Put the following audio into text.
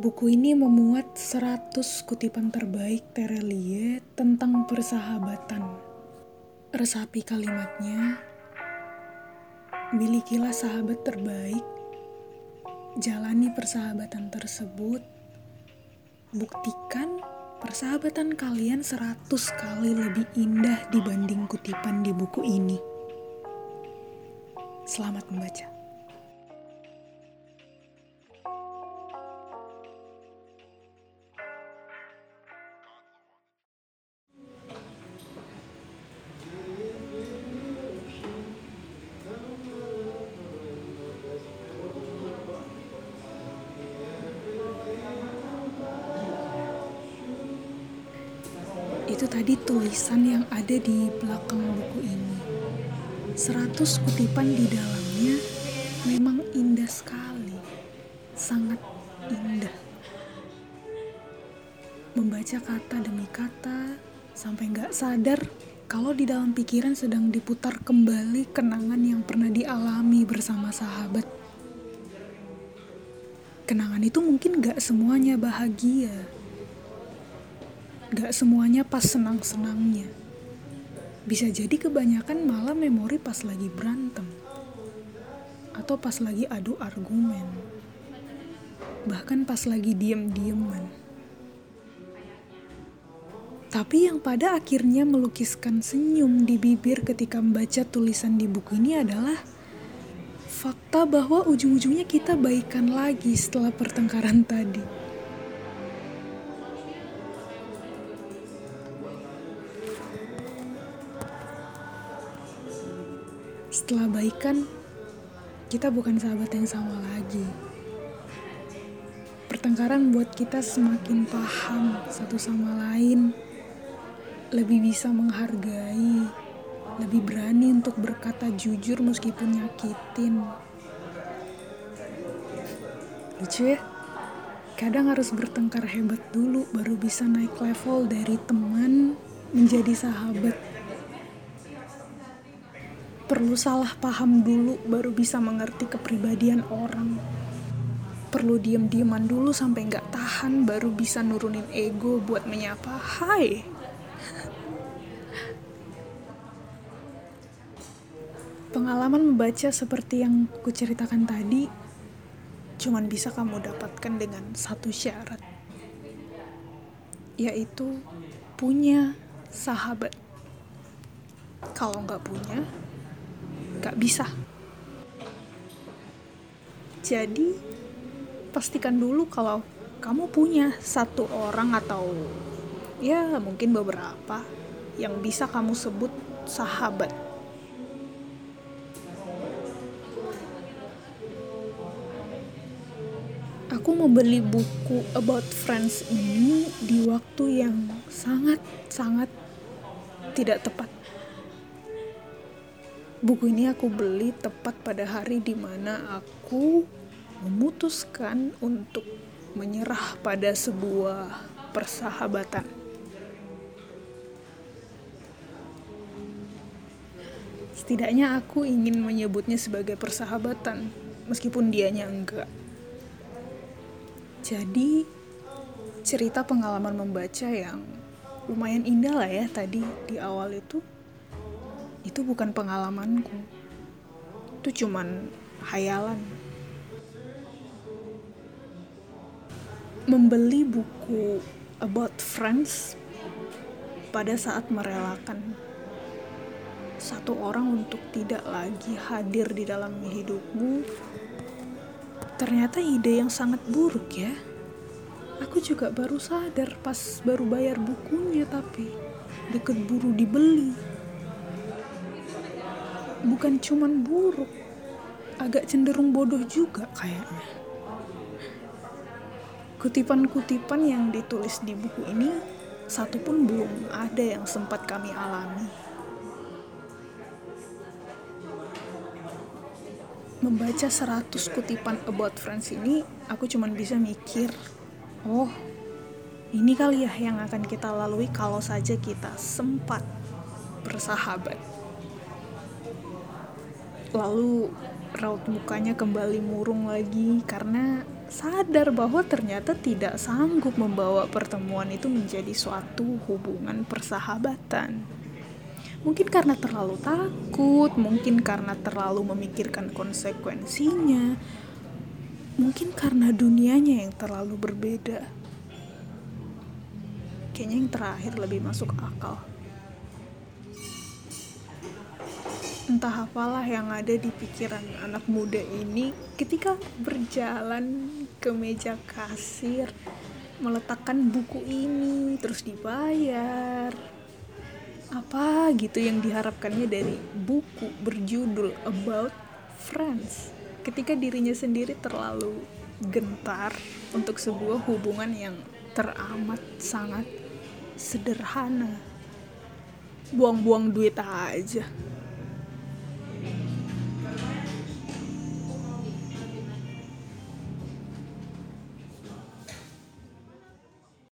Buku ini memuat 100 kutipan terbaik Terelie tentang persahabatan. Resapi kalimatnya, milikilah sahabat terbaik, jalani persahabatan tersebut, buktikan persahabatan kalian 100 kali lebih indah dibanding kutipan di buku ini. Selamat membaca. Itu tadi tulisan yang ada di belakang buku ini. Seratus kutipan di dalamnya memang indah sekali. Sangat indah. Membaca kata demi kata sampai nggak sadar kalau di dalam pikiran sedang diputar kembali kenangan yang pernah dialami bersama sahabat. Kenangan itu mungkin gak semuanya bahagia, Gak semuanya pas senang-senangnya. Bisa jadi kebanyakan malah memori pas lagi berantem. Atau pas lagi adu argumen. Bahkan pas lagi diem-dieman. Tapi yang pada akhirnya melukiskan senyum di bibir ketika membaca tulisan di buku ini adalah fakta bahwa ujung-ujungnya kita baikan lagi setelah pertengkaran tadi. Setelah baikan, kita bukan sahabat yang sama lagi. Pertengkaran buat kita semakin paham satu sama lain, lebih bisa menghargai, lebih berani untuk berkata jujur meskipun nyakitin. Lucu ya? Kadang harus bertengkar hebat dulu baru bisa naik level dari teman menjadi sahabat Perlu salah paham dulu baru bisa mengerti kepribadian orang. Perlu diem-dieman dulu sampai nggak tahan baru bisa nurunin ego buat menyapa hai. Pengalaman membaca seperti yang kuceritakan tadi cuman bisa kamu dapatkan dengan satu syarat yaitu punya sahabat. Kalau nggak punya, Gak bisa. Jadi, pastikan dulu kalau kamu punya satu orang atau ya mungkin beberapa yang bisa kamu sebut sahabat. Aku membeli buku About Friends ini di waktu yang sangat-sangat tidak tepat Buku ini aku beli tepat pada hari di mana aku memutuskan untuk menyerah pada sebuah persahabatan. Setidaknya aku ingin menyebutnya sebagai persahabatan, meskipun dianya enggak. Jadi, cerita pengalaman membaca yang lumayan indah lah ya tadi di awal itu itu bukan pengalamanku. Itu cuman hayalan membeli buku about friends pada saat merelakan satu orang untuk tidak lagi hadir di dalam hidupmu ternyata ide yang sangat buruk ya. Aku juga baru sadar pas baru bayar bukunya tapi deket buru dibeli bukan cuman buruk agak cenderung bodoh juga kayaknya. Kutipan-kutipan yang ditulis di buku ini satu pun belum ada yang sempat kami alami. Membaca 100 kutipan about friends ini aku cuman bisa mikir oh ini kali ya yang akan kita lalui kalau saja kita sempat bersahabat lalu raut mukanya kembali murung lagi karena sadar bahwa ternyata tidak sanggup membawa pertemuan itu menjadi suatu hubungan persahabatan. Mungkin karena terlalu takut, mungkin karena terlalu memikirkan konsekuensinya, mungkin karena dunianya yang terlalu berbeda. Kayaknya yang terakhir lebih masuk akal. Entah apalah yang ada di pikiran anak muda ini ketika berjalan ke meja kasir meletakkan buku ini terus dibayar apa gitu yang diharapkannya dari buku berjudul About Friends. Ketika dirinya sendiri terlalu gentar untuk sebuah hubungan yang teramat sangat sederhana. Buang-buang duit aja